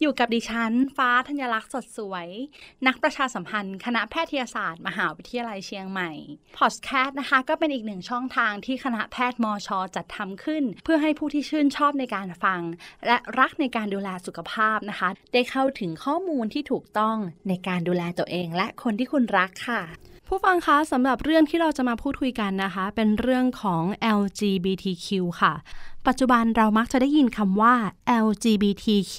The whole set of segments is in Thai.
อยู่กับดิฉัน ฟ้าธัญลักษณ์สดสวย นักประชาสัมพันธ์ คณะแพทยศาสตร์ มหาวิทยาลัยเชียงใหม่ พอดแคสต์นะคะ ก็เป็นอีกหนึ่งช่องทางที่คณะแพทย์มอชอจัดทำขึ้น เพื่อให้ผู้ที่ชื่นชอบในการฟัง และรักในการดูแลสุขภาพนะคะ ได้เข้าถึงข้อมูลที่ถูกต้องในการดูแลตัวเอง และคนที่คุณรักค่ะผู้ฟังคะสำหรับเรื่องที่เราจะมาพูดคุยกันนะคะ เป็นเรื่องของ LGBTQ ค่ะปัจจุบันเรามักจะได้ยินคำว่า LGBTQ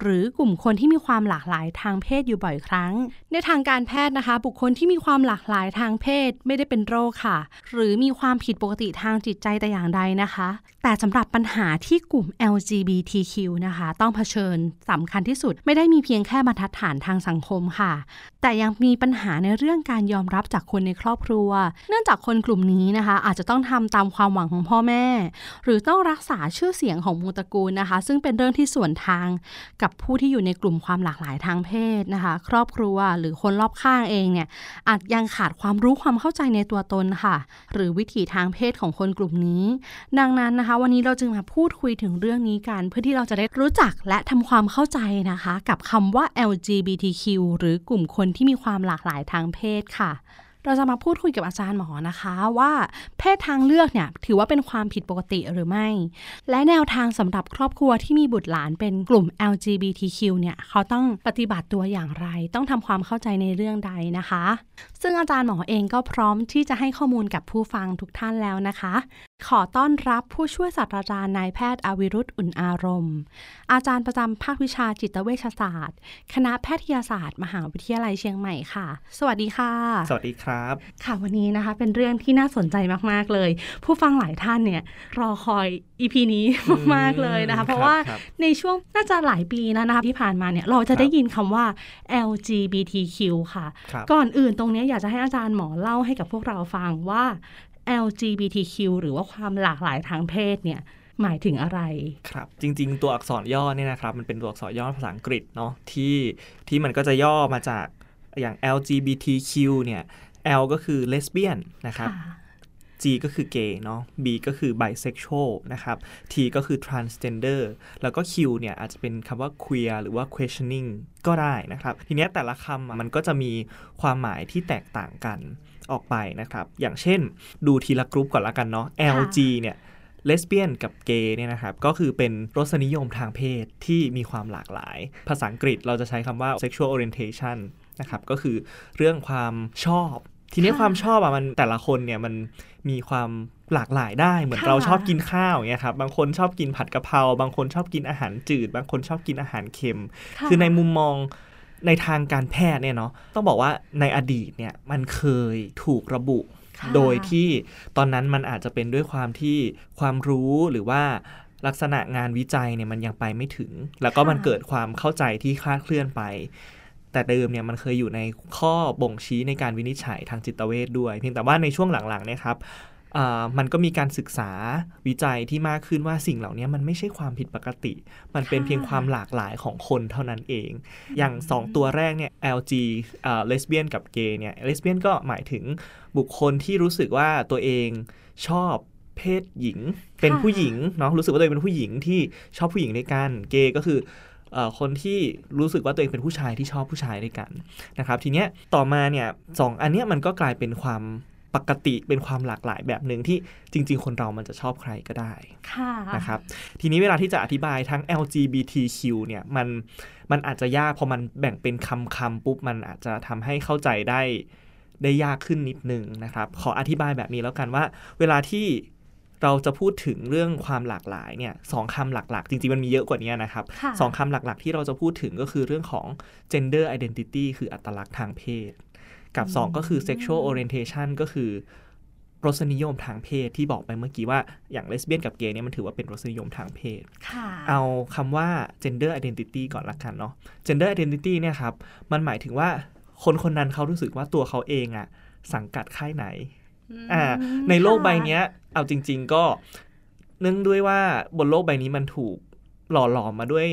หรือกลุ่มคนที่มีความหลากหลายทางเพศอยู่บ่อยครั้ง ในทางการแพทย์นะคะ บุคคลที่มีความหลากหลายทางเพศไม่ได้เป็นโรคค่ะ หรือมีความผิดปกติทางจิตใจแต่อย่างใดนะคะ แต่สำหรับปัญหาที่กลุ่ม LGBTQ นะคะ ต้องเผชิญสำคัญที่สุด ไม่ได้มีเพียงแค่บรรทัดฐานทางสังคมค่ะ แต่ยังมีปัญหาในเรื่องการยอมรับจากคนในครอบครัว เนื่องจากคนกลุ่มนี้นะคะ อาจจะต้องทำตามความหวังของพ่อแม่ หรือต้องรัักษาชื่อเสียงของมูตระกูลนะคะ ซึ่งเป็นเรื่องที่ส่วนทางกับผู้ที่อยู่ในกลุ่มความหลากหลายทางเพศนะคะ ครอบครัวหรือคนรอบข้างเองเนี่ยอาจยังขาดความรู้ความเข้าใจในตัวตนค่ะ หรือวิถีทางเพศของคนกลุ่มนี้ ดังนั้นนะคะ วันนี้เราจึงมาพูดคุยถึงเรื่องนี้กัน เพื่อที่เราจะได้รู้จักและทำความเข้าใจนะคะ กับคำว่า LGBTQ หรือกลุ่มคนที่มีความหลากหลายทางเพศค่ะ เราจะมาพูดคุยกับอาจารย์หมอนะคะว่าเพศทางเลือกเนี่ยถือว่าเป็นความผิดปกติหรือไม่ และแนวทางสำหรับครอบครัวที่มีบุตรหลานเป็นกลุ่ม LGBTQ เนี่ยเขาต้องปฏิบัติตัวอย่างไร ต้องทำความเข้าใจในเรื่องใดนะคะ ซึ่งอาจารย์หมอเองก็พร้อมที่จะให้ข้อมูลกับผู้ฟังทุกท่านแล้วนะคะ ขอต้อนรับผู้ช่วยศาสตราจารย์นายแพทย์อวิรุธอุ่นอารมณ์ อาจารย์ประจำภาควิชาจิตเวชศาสตร์ คณะแพทยศาสตร์ มหาวิทยาลัยเชียงใหม่ค่ะ สวัสดีค่ะ สวัสดีครับ ค่ะวันนี้นะคะ เป็นเรื่องที่น่าสนใจมาก ๆ เลย ผู้ฟังหลายท่านเนี่ยรอคอย EP นี้มาก ๆ เลยนะคะ เพราะว่าครับในช่วงน่าจะหลายปีแล้วนะคะที่ผ่านมาเนี่ยเราจะได้ยินคำว่า LGBTQ ค่ะครับก่อนอื่นตรงเนี้ยอยากจะให้อาจารย์หมอเล่าให้กับพวกเราฟังว่า LGBTQ หรือว่าความหลากหลายทางเพศเนี่ยหมายถึงอะไร ครับ จริง ๆ ตัวอักษรย่อเนี่ยนะครับ มันเป็นตัวอักษรย่อภาษาอังกฤษเนาะที่ที่มันก็จะย่อมาจากอย่าง LGBTQ เนี่ย L ก็คือ lesbian นะครับค่ะ G ก็คือ gay เนาะ B ก็คือ bisexual นะครับ T ก็คือ transgender แล้วก็ Q เนี่ยอาจจะเป็นคำว่า queer หรือว่า questioning ก็ได้นะครับ ทีเนี้ยแต่ละคำอะมันก็จะมีความหมายที่แตกต่างกันออกไปนะครับ อย่างเช่นดูทีละกรุ๊ปก่อนละกันเนาะ LG เนี่ยเลสเบี้ยนกับเกย์เนี่ยนะครับ ก็คือเป็นรสนิยมทางเพศที่มีความหลากหลาย ภาษาอังกฤษเราจะใช้คำว่า sexual orientation นะครับ ก็คือเรื่องความชอบ ทีนี้ค่ะความชอบอะมันแต่ละคนเนี่ยมัน มีความหลากหลายได้เหมือนค่ะเราชอบกินข้าวอย่างเงี้ยครับบางคนชอบกินผัดกะเพราบางคนชอบกินอาหารจืด บางคนชอบกินอาหารเค็มะคือในมุมมองในทางการแพทย์เนี่ยเนาะต้องบอกว่าในอดีตเนี่ยมันเคยถูกระบุค่ะโดยที่ตอนนั้นมันอาจจะเป็นด้วยความที่ความรู้หรือว่าลักษณะงานวิจัยเนี่ยมันยังไปไม่ถึง แล้วก็มันเกิดความเข้าใจที่คลาดเคลื่อนไป แต่เดิมเนี่ยมันเคยอยู่ในข้อบ่งชี้ในการวินิจฉัยทางจิตเวชด้วย เพียงแต่ว่าในช่วงหลังๆเนี่ยครับอ่ามันก็มีการศึกษาวิจัยที่มากขึ้นว่าสิ่งเหล่านี้มันไม่ใช่ความผิดปกติ มันเป็นเพียงความหลากหลายของคนเท่านั้นเอง อย่าง 2 ตัวแรกเนี่ย LG อ่า lesbian กับ gay เนี่ย lesbian ก็หมายถึงบุคคลที่รู้สึกว่าตัวเองชอบเพศหญิง เป็นผู้หญิงเนาะรู้สึกว่าตัวเองเป็นผู้หญิงที่ชอบผู้หญิงด้วยกัน ggay ก็คือเอ่อ คนที่รู้สึกว่าตัวเองเป็นผู้ชายที่ชอบผู้ชายด้วยกันนะครับทีเนี้ยต่อมาเนี่ยสองอันเนี้ยมันก็กลายเป็นความปกติเป็นความหลากหลายแบบหนึ่งที่จริง ๆ คนเรามันจะชอบใครก็ได้ค่ะนะครับทีนี้เวลาที่จะอธิบายทั้ง LGBTQ เนี่ยมันมันอาจจะยากพอมันแบ่งเป็นคำคำๆปุ๊บ มันอาจจะทำให้เข้าใจได้ได้ยากขึ้นนิดนึงนะครับ ขออธิบายแบบนี้แล้วกันว่า เวลาที่ เราจะพูดถึงเรื่องความหลากหลายเนี่ยสองคำหลักๆ จริงๆ มันมีเยอะกว่านี้นะครับค่ะสองคำหลักๆ ที่เราจะพูดถึงก็คือเรื่องของ gender identity คืออัตลักษณ์ทางเพศ กับสองก็คือ sexual orientation ก็คือรสนิยมทางเพศที่บอกไปเมื่อกี้ว่าอย่างเลสเบี้ยนกับเกย์เนี่ยมันถือว่าเป็นรสนิยมทางเพศค่ะเอาคำว่า gender identity ก่อนละกันเนาะ gender identity เนี่ยครับ มันหมายถึงว่าคนคนนั้นเขารู้สึกว่าตัวเขาเองอะสังกัดค่ายไหน อ่า ในโลกใบเนี้ยเอาจริง ๆ ก็เนื่องด้วยว่าบนโลกใบนี้มันถูกหล่อหลอมมาด้วย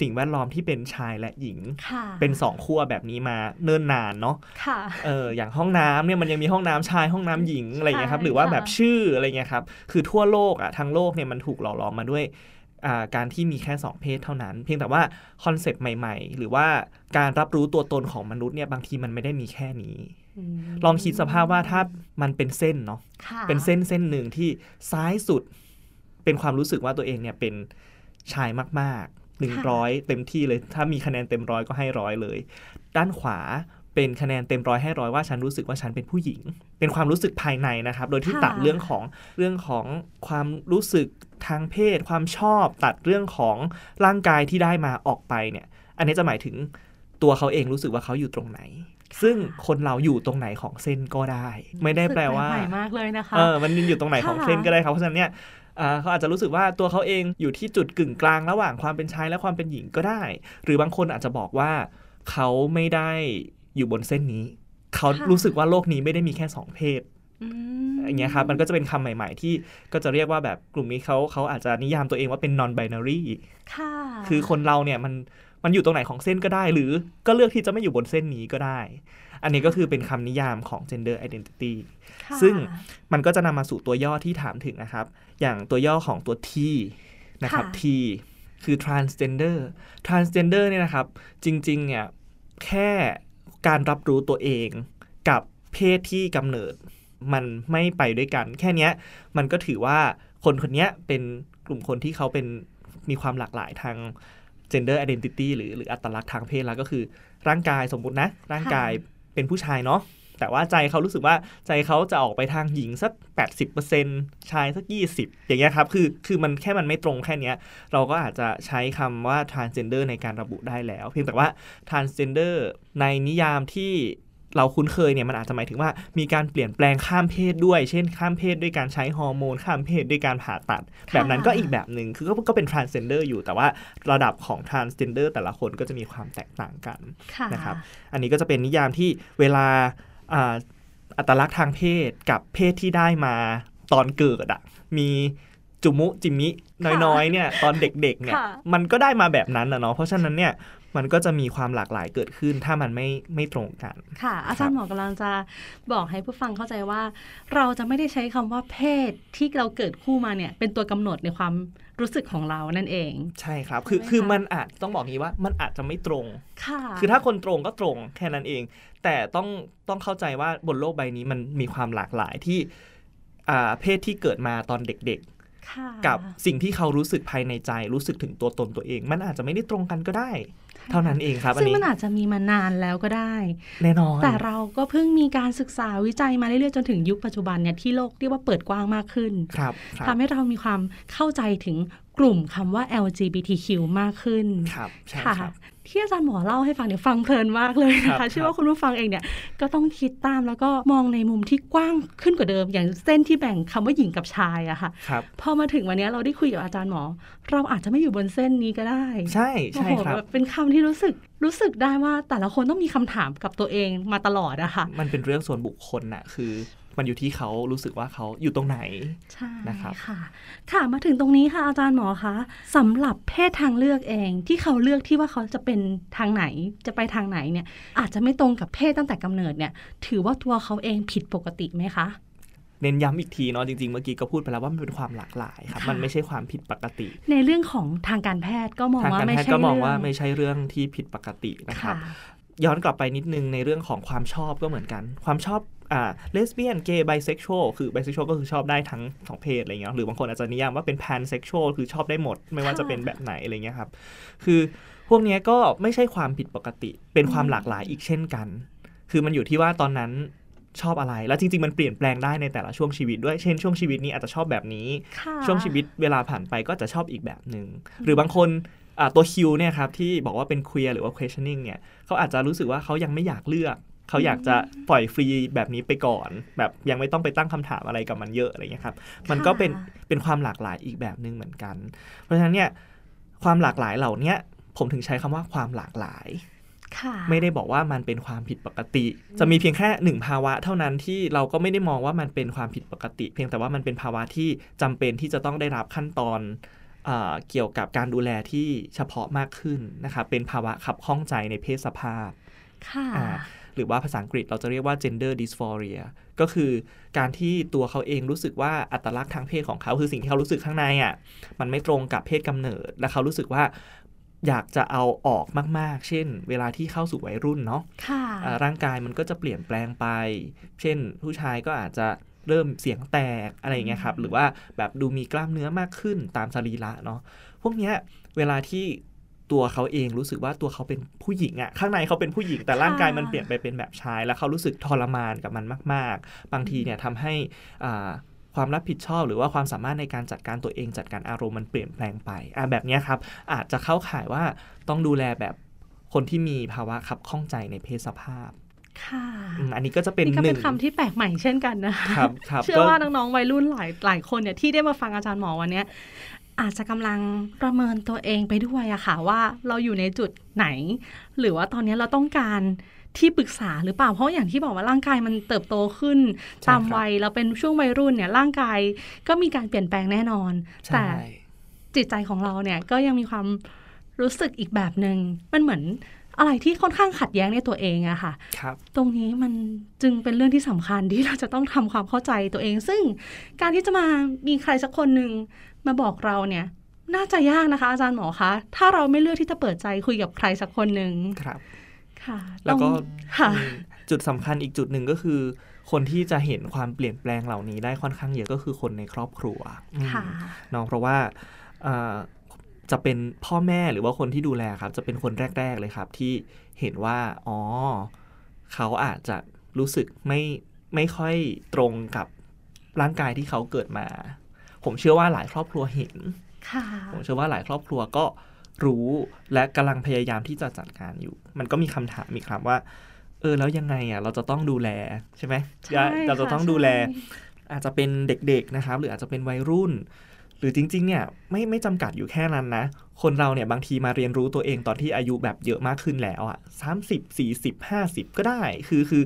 สิ่งแวดล้อมที่เป็นชายและหญิงค่ะเป็นสองขั้วแบบนี้มาเนิ่นนานเนาะค่ะเอออย่างห้องน้ำเนี่ยมันยังมีห้องน้ำชายห้องน้ำหญิงอะไรอย่างเงี้ยครับใช่หรือว่าค่ะแบบชื่ออะไรเงี้ยครับ คือทั่วโลกอะทั้งโลกเนี่ยมันถูกหล่อหลอมมาด้วยอ่าการที่มีแค่สองเพศเท่านั้น เพียงแต่ว่าคอนเซปต์ใหม่ ๆ หรือว่าการรับรู้ตัวตนของมนุษย์เนี่ยบางทีมันไม่ได้มีแค่นี้ม ลองคิดสภาพว่าถ้ามันเป็นเส้นเนาะค่ะเป็นเส้นเส้นหนึ่งที่ซ้ายสุด เป็นความรู้สึกว่าตัวเองเนี่ยเป็นชายมากๆหนึ่งร้อยเต็มที่เลย ถ้ามีคะแนนเต็มร้อยก็ให้ร้อยเลย ด้านขวาเป็นคะแนนเต็มร้อยให้ร้อยว่าฉันรู้สึกว่าฉันเป็นผู้หญิง เป็นความรู้สึกภายในนะครับ โดยที่ค่ะตัดเรื่องของเรื่องของความรู้สึกทางเพศ ความชอบตัดเรื่องของร่างกายที่ได้มาออกไปเนี่ย อันนี้จะหมายถึงตัวเขาเองรู้สึกว่าเขาอยู่ตรงไหน ซึ่งคนเราอยู่ตรงไหนของเส้นก็ได้ ไม่ได้แปลว่ารู้สึกใหม่ๆมากเลยนะคะเออมันอยู่ตรงไหนของค่ะเส้นก็ได้ครับเพราะฉะนั้นเนี่ยอ่าเขาอาจจะรู้สึกว่าตัวเขาเองอยู่ที่จุดกึ่งกลางระหว่างความเป็นชายและความเป็นหญิงก็ได้ หรือบางคนอาจจะบอกว่าเขาไม่ได้อยู่บนเส้นนี้ เขารู้สึกว่าโลกนี้ไม่ได้มีแค่สองเพศมอย่างเงี้ยครับมันก็จะเป็นคำใหม่ๆ ที่ก็จะเรียกว่าแบบกลุ่มนี้เขาเขาอาจจะนิยามตัวเองว่าเป็น non binary ค่ะคือคนเราเนี่ยมัน มันอยู่ตรงไหนของเส้นก็ได้ หรือก็เลือกที่จะไม่อยู่บนเส้นนี้ก็ได้ อันนี้ก็คือเป็นคำนิยามของ gender identity ค่ะซึ่งมันก็จะนำมาสู่ตัวย่อที่ถามถึงนะครับ อย่างตัวย่อของตัว T นะครับค่ะ T คือ transgender transgender เนี่ยนะครับ จริง ๆ เนี่ย แค่การรับรู้ตัวเองกับเพศที่กำเนิด มันไม่ไปด้วยกัน แค่เนี้ยมันก็ถือว่าคนคนเนี้ยเป็นกลุ่มคนที่เขาเป็นมีความหลากหลายทาง gender identity หรือหรืออัตลักษณ์ทางเพศแล้วก็คือ ร่างกายสมมุตินะ ร่างกายเป็นผู้ชายเนาะแต่ว่าใจเขารู้สึกว่าใจเขาจะออกไปทางหญิงสัก 80%ชายสัก 20 อย่างเงี้ยครับ คือคือมันแค่มันไม่ตรงแค่เนี้ย เราก็อาจจะใช้คำว่า transgender ในการระบุได้แล้ว เพียงแต่ว่า transgender ในนิยามที่ เราคุ้นเคยเนี่ยมันอาจจะหมายถึงว่ามีการเปลี่ยนแปลงข้ามเพศด้วย เช่นข้ามเพศด้วยการใช้ฮอร์โมนข้ามเพศด้วยการผ่าตัด แบบนั้นก็อีกแบบหนึ่งคือก็ก็เป็น transgender อยู่ แต่ว่าระดับของ transgender แต่ละคนก็จะมีความแตกต่างกันค่ะนะครับอันนี้ก็จะเป็นนิยามที่เวลาอ่าอัตลักษณ์ทางเพศกับเพศที่ได้มาตอนเกิดอะมีจุมุจิมิน้อยๆเนี่ยตอนเด็กๆเนี่ยค่ะมันก็ได้มาแบบนั้นนะเนาะเพราะฉะนั้นเนี่ย มันก็จะมีความหลากหลายเกิดขึ้น ถ้ามันไม่ไม่ตรงกัน ค่ะ อาจารย์หมอกำลังจะบอกให้ผู้ฟังเข้าใจว่า เราจะไม่ได้ใช้คำว่าเพศที่เราเกิดคู่มาเนี่ย เป็นตัวกำหนดในความรู้สึกของเรานั่นเอง ใช่ครับ คือใช่ไหมคะคือมันอาจต้องบอกงี้ว่ามันอาจจะไม่ตรงค่ะ คือถ้าคนตรงก็ตรงแค่นั้นเอง แต่ต้องต้องเข้าใจว่าบนโลกใบนี้มันมีความหลากหลายที่อ่าเพศที่เกิดมาตอนเด็กค่ะๆ กับสิ่งที่เขารู้สึกภายในใจรู้สึกถึงตัวตนตัวเอง มันอาจจะไม่ได้ตรงกันก็ได้ เท่านั้นเองครับอันซึ่งนี้มันอาจจะมีมานานแล้วก็ได้ แน่นอน แต่เราก็เพิ่งมีการศึกษาวิจัยมาเรื่อยๆจนถึงยุคปัจจุบันเนี่ยที่โลกเรียกว่าเปิดกว้างมากขึ้นครับครับทำให้เรามีความเข้าใจถึงกลุ่มคำว่า LGBTQ มากขึ้น ครับ ใช่ค่ะครับ ที่อาจารย์หมอเล่าให้ฟังเนี่ยฟังเพลินมากเลยนะครัคะบเชื่อครัว่าบคุณผู้ฟังเองเนี่ยก็ต้องคิดตามแล้วก็มองในมุมที่กว้างขึ้นกว่าเดิม อย่างเส้นที่แบ่งคำว่าหญิงกับชายอะค่ะครับพอมาถึงวันนี้เราได้คุยกับอาจารย์หมอ เราอาจจะไม่อยู่บนเส้นนี้ก็ได้ ใช่ใช่โอ้โหครับแบบเป็นคำที่รู้สึกรู้สึกได้ว่าแต่ละคนต้องมีคำถามกับตัวเองมาตลอดอะค่ะมันเป็นเรื่องส่วนบุคคลน่ะคือ มันอยู่ที่เขารู้สึกว่าเขาอยู่ตรงไหนใช่นะครับค่ะ ค่ะมาถึงตรงนี้ค่ะอาจารย์หมอคะสำหรับเพศทางเลือกเองที่เขาเลือกที่ว่าเขาจะเป็นทางไหนจะไปทางไหนเนี่ย อาจจะไม่ตรงกับเพศตั้งแต่กำเนิดเนี่ย ถือว่าตัวเขาเองผิดปกติไหมคะเน้นย้ำอีกทีเนาะจริงๆ เมื่อกี้ก็พูดไปแล้วว่ามันเป็นความหลากหลายครับค่ะมันไม่ใช่ความผิดปกติ ในเรื่องของทางการแพทย์ก็มองทางว่าการไม่แพทย์ใช่ก็มองเรื่ว่าไม่ใช่เรื่องที่ผิดปกตินะครับค่ะ ย้อนกลับไปนิดนึงในเรื่องของความชอบก็เหมือนกัน ความชอบอ่าเลสเบี้ยนเกย์ไบเซ็กชวลคือไบเซ็กชวลก็คือชอบได้ทั้งสองเพศอะไรเงี้ยหรือบางคนอาจจะนิยามว่าเป็น pansexual คือชอบได้หมด ไม่ว่าจะเป็นแบบไหนอะไรเงี้ยครับ คือพวกเนี้ยก็ไม่ใช่ความผิดปกติ เป็นความหลากหลายอีกเช่นกัน คือมันอยู่ที่ว่าตอนนั้นชอบอะไร แล้วจริง ๆ มันเปลี่ยนแปลงได้ในแต่ละช่วงชีวิตด้วย เช่นช่วงชีวิตนี้อาจจะชอบแบบนี้ค่ะช่วงชีวิตเวลาผ่านไปก็จะชอบอีกแบบหนึ่งหรือบางคนอ่า ตัวคิวเนี่ยครับที่บอกว่าเป็น queer หรือว่า questioning เนี่ยเขาอาจจะรู้สึกว่าเขายังไม่อยากเลือกเขาอยากจะปล่อยฟรีแบบนี้ไปก่อน แบบยังไม่ต้องไปตั้งคำถามอะไรกับมันเยอะอะไรเงี้ยครับ มันก็เป็นเป็นความหลากหลายอีกแบบหนึ่งเหมือนกัน เพราะฉะนั้นเนี่ยความหลากหลายเหล่าเนี้ยผมถึงใช้คำว่าความหลากหลายค่ะไม่ได้บอกว่ามันเป็นความผิดปกติ จะมีเพียงแค่หนึ่งภาวะเท่านั้นที่เราก็ไม่ได้มองว่ามันเป็นความผิดปกติ เพียงแต่ว่ามันเป็นภาวะที่จำเป็นที่จะต้องได้รับขั้นตอน เออเกี่ยวกับการดูแลที่เฉพาะมากขึ้นนะครับเป็นภาวะขับข้องใจในเพศสภาพค่ะอ่าหรือว่าภาษาอังกฤษเราจะเรียกว่า gender dysphoria ก็คือการที่ตัวเขาเองรู้สึกว่าอัตลักษณ์ทางเพศของเขาคือสิ่งที่เขารู้สึกข้างในอะมันไม่ตรงกับเพศกำเนิด และเขารู้สึกว่าอยากจะเอาออกมาก ๆ เช่น เวลาที่เข้าสู่วัยรุ่นเนาะค่ะอ่าร่างกายมันก็จะเปลี่ยนแปลงไป เช่น ผู้ชายก็อาจจะ เริ่มเสียงแตกอะไรอย่างเงี้ยครับหรือว่าแบบดูมีกล้ามเนื้อมากขึ้นตามสรีระเนาะพวกเนี้ยเวลาที่ตัวเขาเองรู้สึกว่าตัวเขาเป็นผู้หญิงอะข้างในเขาเป็นผู้หญิงแต่ร่างกายมันเปลี่ยนไปเป็นแบบชาย แล้วเขารู้สึกทรมานกับมันมาก ๆ บางทีเนี่ยทำให้อ่าความรับผิดชอบหรือว่าความสามารถในการจัดการตัวเองจัดการอารมณ์มันเปลี่ยนแปลงไปอะแบบเนี้ยครับ อาจจะเข้าข่ายว่าต้องดูแลแบบคนที่มีภาวะขับข้องใจในเพศสภาพ ค่ะอืมอันนี้ก็จะเป็นนี่ก็หเป็นึ่นงคำที่แปลกใหม่เช่นกันนะคะครับครับเชื่อว่าน้องๆวัยรุ่นหลายหลายคนเนี่ยที่ได้มาฟังอาจารย์หมอวันเนี้ยอาจจะกำลังประเมินตัวเองไปด้วยอะค่ะ ว่าเราอยู่ในจุดไหน หรือว่าตอนนี้เราต้องการที่ปรึกษาหรือเปล่า เพราะอย่างที่บอกว่าร่างกายมันเติบโตขึ้น ตามวัยเราเป็นช่วงวัยรุ่นเนี่ยร่างกายก็มีการเปลี่ยนแปลงแน่นอนใช่แต่จิตใจของเราเนี่ยก็ยังมีความรู้สึกอีกแบบหนึง่งมันเหมือน อะไรที่ค่อนข้างขัดแย้งในตัวเองอะค่ะครับตรงนี้มันจึงเป็นเรื่องที่สำคัญที่เราจะต้องทำความเข้าใจตัวเอง ซึ่งการที่จะมามีใครสักคนหนึ่งมาบอกเราเนี่ยน่าจะยากนะคะ อาจารย์หมอคะถ้าเราไม่เลือกที่จะเปิดใจคุยกับใครสักคนหนึ่งครับค่ะ แล้วก็ต้องค่ะอืมจุดสำคัญอีกจุดหนึ่งก็คือ คนที่จะเห็นความเปลี่ยนแปลงเหล่านี้ได้ค่อนข้างเยอะก็คือคนในครอบครัวอืมค่ะเน้องเพราะว่าอ่า จะเป็นพ่อแม่หรือว่าคนที่ดูแลครับ จะเป็นคนแรก ๆเลยครับ ที่เห็นว่าอ๋อเขาอาจจะรู้สึกไม่ไม่ค่อยตรงกับร่างกายที่เขาเกิดมา ผมเชื่อว่าหลายครอบครัวเห็นค่ะผมเชื่อว่าหลายครอบครัวก็รู้และกำลังพยายามที่จะจัดการอยู่ มันก็มีคำถามอีกครับว่า เออแล้วยังไงอะเราจะต้องดูแลใช่ไหมใช่เราจะต้องค่ะดูแลใช่อาจจะเป็นเด็กๆนะครับ หรืออาจจะเป็นวัยรุ่น หรือจริงๆเนี่ยไม่ไม่จำกัดอยู่แค่นั้นนะ คนเราเนี่ยบางทีมาเรียนรู้ตัวเองตอนที่อายุแบบเยอะมากขึ้นแล้วอะสามสิบสี่สิบห้าสิบก็ได้ คือคือ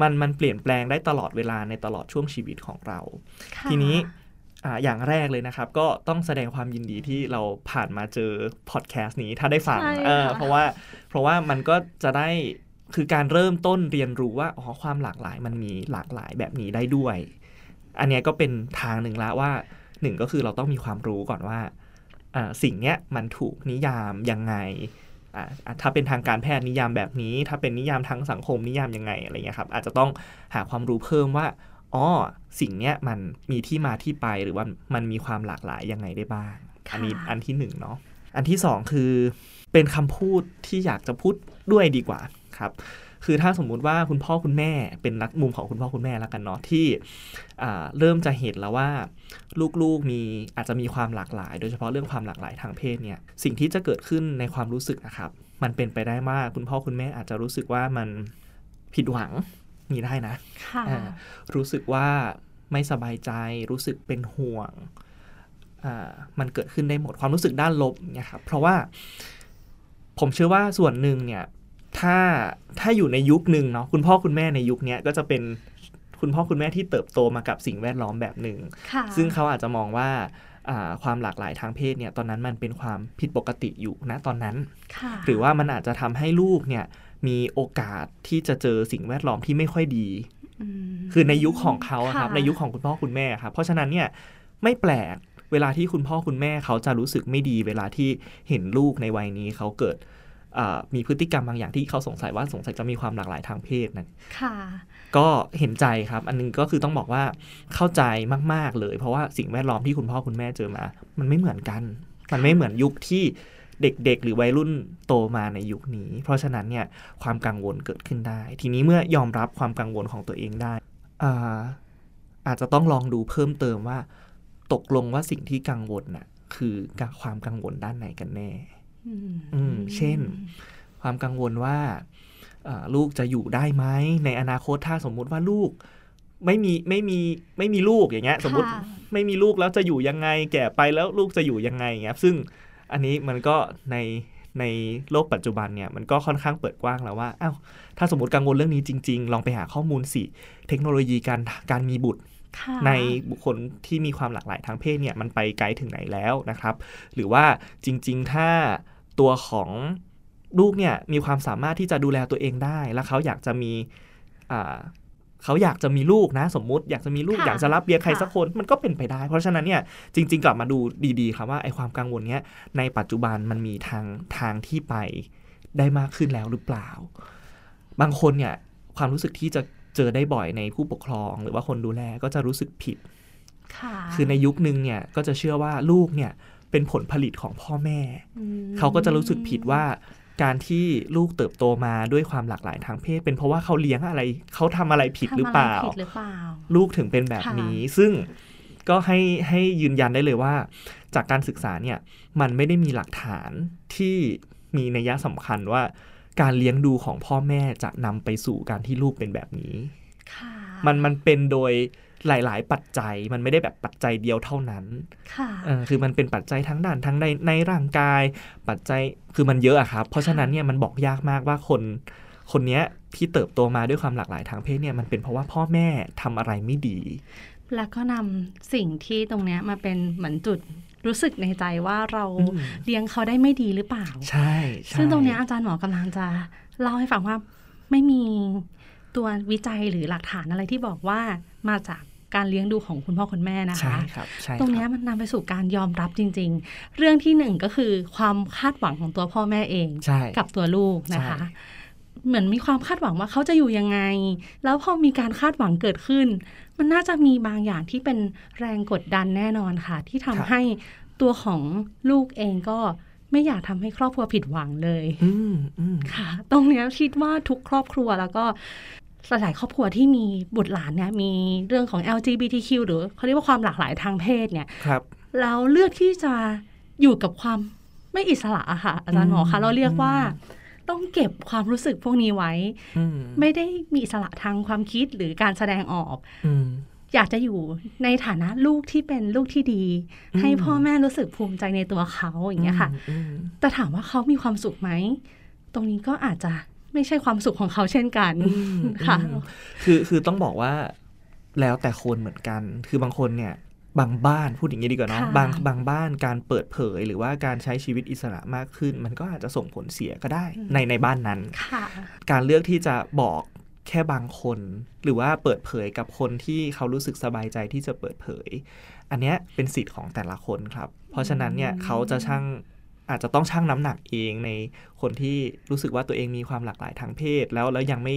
มันมันเปลี่ยนแปลงได้ตลอดเวลาในตลอดช่วงชีวิตของเราค่ะทีนี้อ่าอย่างแรกเลยนะครับ ก็ต้องแสดงความยินดีที่เราผ่านมาเจอพอดแคสต์นี้ถ้าได้ฟังใช่เออค่ะเพราะว่าเพราะว่ามันก็จะได้คือการเริ่มต้นเรียนรู้ว่าอ๋อความหลากหลายมันมีหลากหลายแบบนี้ได้ด้วย อันเนี้ยก็เป็นทางหนึ่งละว่า หนึ่งก็คือเราต้องมีความรู้ก่อนว่าอ่าสิ่งเนี้ยมันถูกนิยามยังไงอ่าอะถ้าเป็นทางการแพทย์นิยามแบบนี้ ถ้าเป็นนิยามทางสังคมนิยามยังไงอะไรเงี้ยครับอาจจะต้องหาความรู้เพิ่มว่าอ๋อสิ่งเนี้ยมันมีที่มาที่ไปหรือว่ามันมีความหลากหลายยังไงได้บ้างค่ะอันนี้อันที่หนึ่งเนาะอันที่สองคือเป็นคำพูดที่อยากจะพูดด้วยดีกว่าครับ คือถ้าสมมุติว่าคุณพ่อคุณแม่เป็นนักมุมของคุณพ่อคุณแม่แล้วกันเนาะที่อ่าเริ่มจะเห็นแล้วว่าลูกๆมีอาจจะมีความหลากหลาย โดยเฉพาะเรื่องความหลากหลายทางเพศเนี่ยสิ่งที่จะเกิดขึ้นในความรู้สึกนะครับมันเป็นไปได้มากคุณพ่อคุณแม่อาจจะรู้สึกว่ามันผิดหวังมีได้นะค่ะอ่ารู้สึกว่าไม่สบายใจรู้สึกเป็นห่วงอ่ามันเกิดขึ้นได้หมดความรู้สึกด้านลบเนี่ยครับเพราะว่าผมเชื่อว่าส่วนหนึ่งเนี่ย ถ้าถ้าอยู่ในยุคหนึ่งเนาะคุณพ่อคุณแม่ในยุคเนี้ยก็จะเป็นคุณพ่อคุณแม่ที่เติบโตมากับสิ่งแวดล้อมแบบหนึ่งค่ะซึ่งเขาอาจจะมองว่าอ่าความหลากหลายทางเพศเนี่ยตอนนั้นมันเป็นความผิดปกติอยู่นะตอนนั้นค่ะหรือว่ามันอาจจะทำให้ลูกเนี่ยมีโอกาสที่จะเจอสิ่งแวดล้อมที่ไม่ค่อยดีอืมคือในยุคของเขาอะครับค่ะในยุคของคุณพ่อคุณแม่ครับเพราะฉะนั้นเนี่ยไม่แปลกเวลาที่คุณพ่อคุณแม่เขาจะรู้สึกไม่ดี เวลาที่เห็นลูกในวัยนี้เขาเกิดอ่า มีพฤติกรรมบางอย่างที่เขาสงสัยว่าสงสัยจะมีความหลากหลายทางเพศนั่นค่ะก็เห็นใจครับ อันนึงก็คือต้องบอกว่าเข้าใจมาก ๆเลย เพราะว่าสิ่งแวดล้อมที่คุณพ่อคุณแม่เจอมา มันไม่เหมือนกัน มันไม่เหมือนยุคที่เด็กๆ หรือวัยรุ่นโตมาในยุคนี้ เพราะฉะนั้นเนี่ยความกังวลเกิดขึ้นได้ ทีนี้เมื่อยอมรับความกังวลของตัวเองได้อ่าอาจจะต้องลองดูเพิ่มเติมว่า ตกลงว่าสิ่งที่กังวลน่ะคือความกังวลด้านไหนกันแน่ อืม เช่น ความกังวลว่าลูกจะอยู่ได้ไหมในอนาคตถ้าสมมุติว่าลูก ไม่มีไม่มีไม่มีลูกอย่างเงี้ย สมมติไม่มีลูกแล้วจะอยู่ยังไง แก่ไปแล้วลูกจะอยู่ยังไงเงี้ยซึ่งอันนี้มันก็ในในโลกปัจจุบันเนี่ยมันก็ค่อนข้างเปิดกว้างแล้วว่าอ้าวถ้าสมมติกังวลเรื่องนี้จริง ๆ ลองไปหาข้อมูลสิ เทคโนโลยีการการมีบุตร ในบุคคลที่มีความหลากหลายทางเพศเนี่ยมันไปไกลถึงไหนแล้วนะครับ หรือว่าจริง ๆ ถ้าตัวของลูกเนี่ยมีความสามารถที่จะดูแลตัวเองได้ แล้วเขาอยากจะมีอ่าเขาอยากจะมีลูกนะ สมมุติอยากจะมีลูกค่ะอยากจะรับเลี้ยงใครค่ะสักคนมันก็เป็นไปได้ เพราะฉะนั้นเนี่ยจริง ๆ กลับมาดูดีๆครับว่าไอ้ความกังวลเนี้ยในปัจจุบันมันมีทางทางที่ไปได้มากขึ้นแล้วหรือเปล่า บางคนเนี่ยความรู้สึกที่จะ เจอได้บ่อยในผู้ปกครอง หรือว่าคนดูแลก็จะรู้สึกผิดค่ะคือในยุคนึงเนี่ยก็จะเชื่อว่าลูกเนี่ยเป็นผลผลิตของพ่อแม่อืมเขาก็จะรู้สึกผิดว่าการที่ลูกเติบโตมาด้วยความหลากหลายทางเพศ เป็นเพราะว่าเขาเลี้ยงอะไรเขาทำอะไรผิดหรือเปล่าทำะไผิดหรือเปล่า ลูกถึงเป็นแบบนี้ ซึ่งก็ให้ให้ยืนยันได้เลยว่า จากการศึกษาเนี่ยมันไม่ได้มีหลักฐานที่มีนัยสำคัญว่า การเลี้ยงดูของพ่อแม่จะนำไปสู่การที่ลูกเป็นแบบนี้ค่ะมันมันเป็นโดยหลาย ๆ ปัจจัยมันไม่ได้แบบปัจจัยเดียวเท่านั้นค่ะเออคือมันเป็นปัจจัยทั้งด้านทั้งในในร่างกาย ปัจจัยคือมันเยอะอะครับ เพราะฉะนั้นเนี่ยมันบอกยากมากว่าคน คนเนี้ยที่เติบโตมาด้วยความหลากหลายทางเพศเนี่ยมันเป็นเพราะว่าพ่อแม่ทำอะไรไม่ดี แล้วก็นำสิ่งที่ตรงเนี้ยมาเป็นเหมือนจุด รู้สึกในใจว่าเราอืมเลี้ยงเขาได้ไม่ดีหรือเปล่า ใช่ใช่ซึ่งตรงเนี้ยอาจารย์หมอกำลังจะเล่าให้ฟังว่าไม่มีตัววิจัยหรือหลักฐานอะไรที่บอกว่ามาจากการเลี้ยงดูของคุณพ่อคุณแม่นะใช่คะครับใช่ตรงเนี้คยบมันนำไปสู่การยอมรับจริง ๆ เรื่องที่หนึ่งก็คือความคาดหวังของตัวพ่อแม่เองใช่กับตัวลูกนะคะใช่เหมือนมีความคาดหวังว่าเขาจะอยู่ยังไง แล้วพอมีการคาดหวังเกิดขึ้น มันน่าจะมีบางอย่างที่เป็นแรงกดดันแน่นอนค่ะ ที่ทำให้ตัวของลูกเองก็ไม่อยากทำให้ครอบครัวผิดหวังเลยอืมอืมค่ะ ตรงเนี้ยคิดว่าทุกครอบครัวแล้วก็หลายๆครอบครัวที่มีบุตรหลานเนี่ยมีเรื่องของ LGBTQ หรือเขาเรียกว่าความหลากหลายทางเพศเนี่ยครับแล้วเลือกที่จะอยู่กับความไม่อิสระอะค่ะอาจารย์หมอคะอืมเราเรียกว่า ต้องเก็บความรู้สึกพวกนี้ไว้อืมไม่ได้มีอิสระทางความคิดหรือการแสดงออกอืมอยากจะอยู่ในฐานะลูกที่เป็นลูกที่ดีอืมให้พ่อแม่รู้สึกภูมิใจในตัวเขาอย่างเงี้ยค่ะอืมแต่ถามว่าเขามีความสุขไหม ตรงนี้ก็อาจจะไม่ใช่ความสุขของเขาเช่นกันอืมค่ะอืมคือคือต้องบอกว่าแล้วแต่คนเหมือนกัน คือบางคนเนี่ย บางบ้านพูดอย่างนี้ดีกว่าเนาะค่ะบางบางบ้านการเปิดเผย หรือว่าการใช้ชีวิตอิสระมากขึ้น มันก็อาจจะส่งผลเสียก็ได้ในในบ้านนั้นค่ะการเลือกที่จะบอกแค่บางคน หรือว่าเปิดเผยกับคนที่เขารู้สึกสบายใจที่จะเปิดเผย อันเนี้ยเป็นสิทธิ์ของแต่ละคนครับ เพราะฉะนั้นเนี่ยเขาจะช่างอาจจะต้องชั่งน้ำหนักเองในคนที่รู้สึกว่าตัวเองมีความหลากหลายทางเพศ แล้วแล้วยังไม่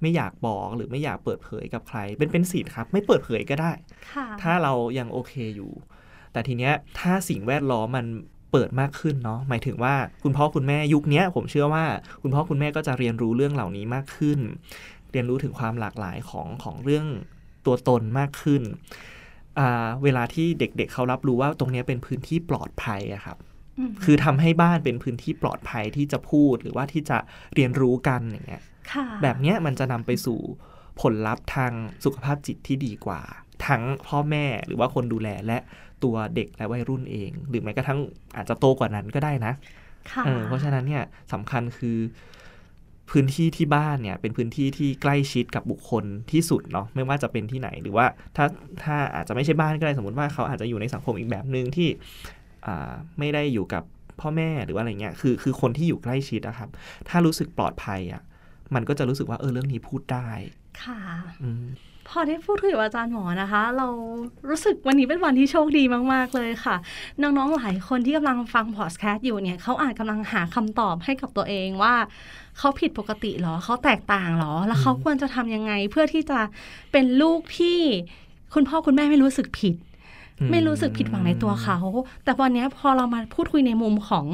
ไม่อยากบอกหรือไม่อยากเปิดเผยกับใคร เป็นเป็นสิทธิ์ครับ ไม่เปิดเผยก็ได้ค่ะถ้าเรายังโอเคอยู่ แต่ทีเนี้ยถ้าสิ่งแวดล้อมมันเปิดมากขึ้นเนาะหมายถึงว่าคุณพ่อคุณแม่ยุคเนี้ยผมเชื่อว่าคุณพ่อคุณแม่ก็จะเรียนรู้เรื่องเหล่านี้มากขึ้น เรียนรู้ถึงความหลากหลายของของเรื่องตัวตนมากขึ้นอ่าเวลาที่เด็กๆเเขารับรู้ว่าตรงเนี้ยเป็นพื้นที่ปลอดภัยอะครับม คือทำให้บ้านเป็นพื้นที่ปลอดภัยที่จะพูดหรือว่าที่จะเรียนรู้กันอย่างเงี้ยค่ะแบบเนี้ยมันจะนำไปสู่ผลลัพธ์ทางสุขภาพจิตที่ดีกว่า ทั้งพ่อแม่หรือว่าคนดูแลและตัวเด็กและวัยรุ่นเอง หรือแม้กระทั่งอาจจะโตกว่านั้นก็ได้นะค่ะเออเพราะฉะนั้นเนี่ยสำคัญคือพื้นที่ที่บ้านเนี่ยเป็นพื้นที่ที่ใกล้ชิดกับบุคคลที่สุดเนาะไม่ว่าจะเป็นที่ไหนหรือว่าถ้าถ้าอาจจะไม่ใช่บ้านก็ได้สมมติว่าเขาอาจจะอยู่ในสังคมอีกแบบหนึ่งที่อ่า ไม่ได้อยู่กับพ่อแม่หรือว่าอะไรเงี้ยคือคือคนที่อยู่ใกล้ชิดอะครับ ถ้ารู้สึกปลอดภัยอะมันก็จะรู้สึกว่าเออเรื่องนี้พูดได้ ค่ะอืมพอได้พูดคุยกับอาจารย์หมอนะคะ เรารู้สึกวันนี้เป็นวันที่โชคดีมาก ๆ เลยค่ะ น้อง ๆ หลายคนที่กำลังฟังพอดแคสต์อยู่เนี่ยเขาอาจกำลังหาคำตอบให้กับตัวเองว่าเขาผิดปกติเหรอเขาแตกต่างเหรอ แล้วเขาควรจะทำยังไงเพื่อที่จะเป็นลูกที่คุณพ่อคุณแม่ไม่รู้สึกผิดอืม ไม่รู้สึกผิดหวังในตัวเขา แต่วันนี้พอเรามาพูดคุยในมุมของ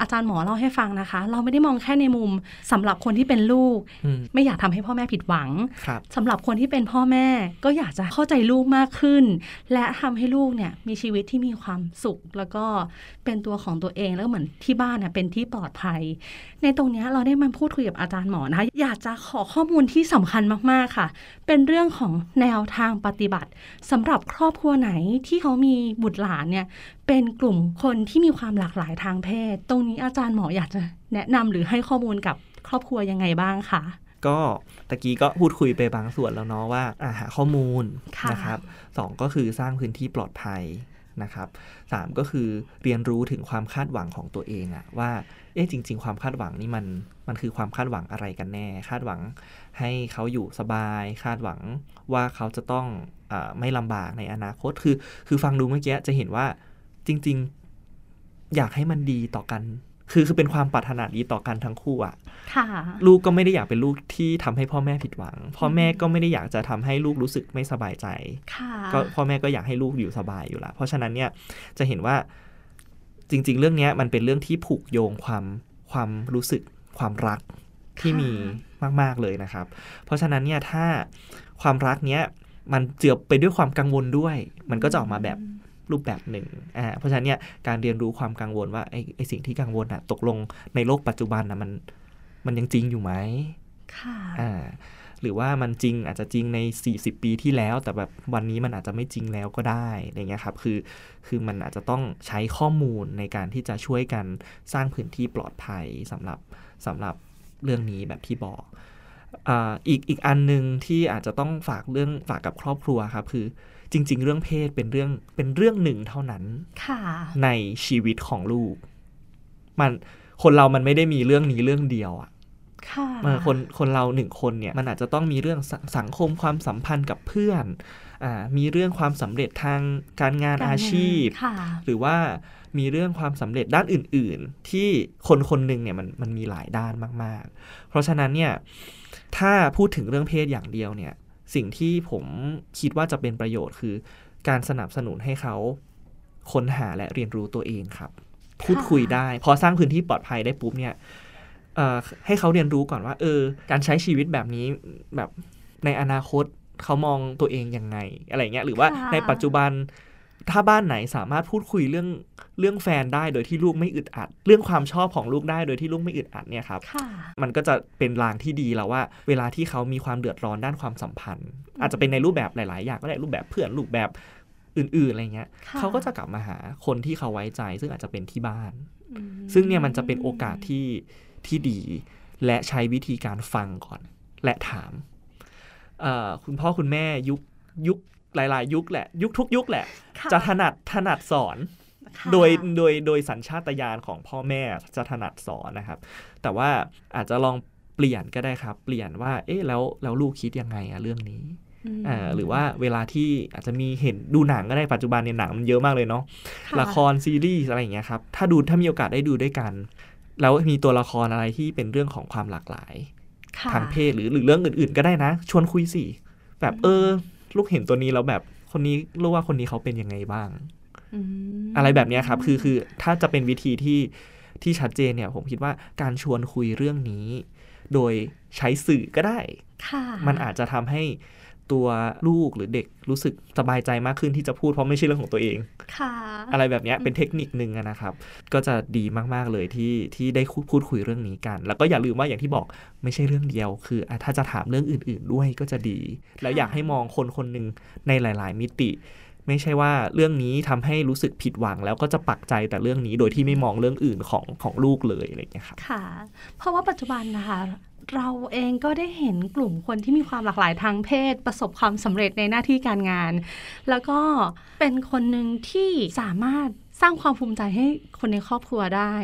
อาจารย์หมอเล่าให้ฟังนะคะ เราไม่ได้มองแค่ในมุมสำหรับคนที่เป็นลูกอืมไม่อยากทำให้พ่อแม่ผิดหวังครับสำหรับคนที่เป็นพ่อแม่ก็อยากจะเข้าใจลูกมากขึ้น และทำให้ลูกเนี่ยมีชีวิตที่มีความสุข แล้วก็เป็นตัวของตัวเองแล้วก็เหมือนที่บ้านเนี่ยเป็นที่ปลอดภัย ในตรงเนี้ยเราได้มาพูดคุยกับอาจารย์หมอนะคะอยากจะขอข้อมูลที่สำคัญมากๆค่ะ เป็นเรื่องของแนวทางปฏิบัติสำหรับครอบครัวไหนที่เขามีบุตรหลานเนี่ย เป็นกลุ่มคนที่มีความหลากหลายทางเพศ ตรงนี้อาจารย์หมออยากจะแนะนำหรือให้ข้อมูลกับครอบครัวยังไงบ้างคะก็ตะกี้ก็พูดคุยไปบางส่วนแล้วเนาะว่าอาหาข้อมูละนะครับสองก็คือสร้างพื้นที่ปลอดภัยนะครับสามก็คือเรียนรู้ถึงความคาดหวังของตัวเองอะว่าเอ๊ะจริง ๆ ความคาดหวังนี่มันมันคือความคาดหวังอะไรกันแน่ คาดหวังให้เขาอยู่สบาย คาดหวังว่าเขาจะต้องอไม่ลำบากในอนาคตคือ คือฟังดูเมื่อกี้จะเห็นว่า จริง ๆ อยากให้มันดีต่อกัน คือคือเป็นความปรารถนาดีต่อกันทั้งคู่อะค่ะ ลูกก็ไม่ได้อยากเป็นลูกที่ทำให้พ่อแม่ผิดหวัง พ่อแม่ก็ไม่ได้อยากจะทำให้ลูกรู้สึกไม่สบายใจค่ะก็พ่อแม่ก็อยากให้ลูกอยู่สบายอยู่แล้วเพราะฉะนั้นเนี่ยจะเห็นว่าจริง ๆ เรื่องเนี้ยมันเป็นเรื่องที่ผูกโยงความความรู้สึกความรักที่มีมาก ๆ เลยนะครับ เพราะฉะนั้นเนี่ยถ้าความรักเนี้ยมันเจือไปด้วยความกังวลด้วย มันก็จะออกมาแบบ รูปแบบหนึ่งอ่าเพราะฉะนั้นเนี่ยการเรียนรู้ความกังวลว่าไอ้ไอ้สิ่งที่กังวลอะตกลงในโลกปัจจุบันนะมันมันยังจริงอยู่ไหมค่ะอ่าหรือว่ามันจริงอาจจะจริงใน 40 ปีที่แล้ว แต่แบบวันนี้มันอาจจะไม่จริงแล้วก็ได้อะไรเงี้ยครับคือคือมันอาจจะต้องใช้ข้อมูลในการที่จะช่วยกันสร้างพื้นที่ปลอดภัยสำหรับสำหรับเรื่องนี้แบบที่บอกอ่าอีกอีกอันหนึ่งที่อาจจะต้องฝากเรื่องฝากกับครอบครัวครับคือ จริง ๆ เรื่องเพศเป็นเรื่องเป็นเรื่องหนึ่งเท่านั้นค่ะในชีวิตของลูก มันคนเรามันไม่ได้มีเรื่องนี้เรื่องเดียวอะค่ะเออคนคนเราหนึ่งคนเนี่ยมันอาจจะต้องมีเรื่องสสังคมความสัมพันธ์กับเพื่อนอ่ามีเรื่องความสำเร็จทางการงานกรอาชีพค่ะหรือว่ามีเรื่องความสำเร็จด้านอื่น ๆ ที่คนคนหนึ่งเนี่ยมันมันมีหลายด้านมาก ๆ เพราะฉะนั้นเนี่ยถ้าพูดถึงเรื่องเพศอย่างเดียวเนี่ย สิ่งที่ผมคิดว่าจะเป็นประโยชน์คือ การสนับสนุนให้เขาค้นหาและเรียนรู้ตัวเองครับ พูดคุยได้ พอสร้างพื้นที่ปลอดภัยได้ปุ๊บเนี่ยเอ่อให้เขาเรียนรู้ก่อนว่า เออ การใช้ชีวิตแบบนี้แบบในอนาคตเขามองตัวเองยังไง อะไรเงี้ยหรือว่าค่ะในปัจจุบัน ถ้าบ้านไหนสามารถพูดคุยเรื่องเรื่องแฟนได้โดยที่ลูกไม่อึดอัด เรื่องความชอบของลูกได้โดยที่ลูกไม่อึดอัดเนี่ยครับค่ะมันก็จะเป็นรางที่ดีแล้วว่า เวลาที่เขามีความเดือดร้อนด้านความสัมพันธ์ อาจจะเป็นในรูปแบบหลาย ๆ อย่างก็ได้รูปแบบเพื่อนรูปแบบอื่น ๆ อะไรเงี้ยค่ะเขาก็จะกลับมาหาคนที่เขาไว้ใจ ซึ่งอาจจะเป็นที่บ้านอืมซึ่งเนี่ยมันจะเป็นโอกาสที่ที่ดี และใช้วิธีการฟังก่อน และถามเอ่อคุณพ่อคุณแม่ยุคยุค หลาย ๆ ยุคแหละ ยุคทุกยุคแหละค่จะถนัดถนัดสอนค่ะโดยโดยโดยสัญชาตญาณของพ่อแม่จะถนัดสอนนะครับ แต่ว่าอาจจะลองเปลี่ยนก็ได้ครับ เปลี่ยนว่า เอ๊ะแล้วแล้วลูกคิดยังไงอะเรื่องนี้มอ่าหรือว่าเวลาที่อาจจะมีเห็นดูหนังก็ได้ปัจจุบันเนี่ยหนังมันเยอะมากเลยเนาะค่ะละครซีรีส์อะไรอย่างเงี้ยครับถ้าดูถ้ามีโอกาสได้ดูด้วยกัน แล้วมีตัวละครอะไรที่เป็นเรื่องของความหลากหลายค่ะทางเพศหรือหรือเรื่องอื่น ๆ ก็ได้นะ ชวนคุยสิแบบเออ ลูกเห็นตัวนี้แล้วแบบคนนี้ลูกว่าคนนี้เขาเป็นยังไงบ้างอืมอะไรแบบเนี้ยครับ คือคือถ้าจะเป็นวิธีที่ที่ชัดเจนเนี่ย ผมคิดว่าการชวนคุยเรื่องนี้ โดยใช้สื่อก็ได้ค่ะมันอาจจะทำให้ ตัวลูกหรือเด็กรู้สึกสบายใจมากขึ้นที่จะพูดเพราะไม่ใช่เรื่องของตัวเองค่ะอะไรแบบเนี้ยเป็นเทคนิคนึงอะนะครับ ก็จะดีมากๆเลยที่ที่ได้พูดคุยเรื่องนี้กัน แล้วก็อย่าลืมว่าอย่างที่บอกไม่ใช่เรื่องเดียว คืออะถ้าจะถามเรื่องอื่น ๆ ด้วยก็จะดี แล้วอยากให้มองคนคนหนึ่งในหลาย ๆ มิติ ไม่ใช่ว่าเรื่องนี้ทำให้รู้สึกผิดหวัง แล้วก็จะปักใจแต่เรื่องนี้โดยที่ไม่มองเรื่องอื่นของของลูกเลยอะไรอย่างเงี้ยครับค่ะ เพราะว่าปัจจุบันนะคะ เราเองก็ได้เห็นกลุ่มคนที่มีความหลากหลายทางเพศ ประสบความสำเร็จในหน้าที่การงาน แล้วก็เป็นคนหนึ่งที่สามารถสร้างความภูมิใจให้คนในครอบครัวได้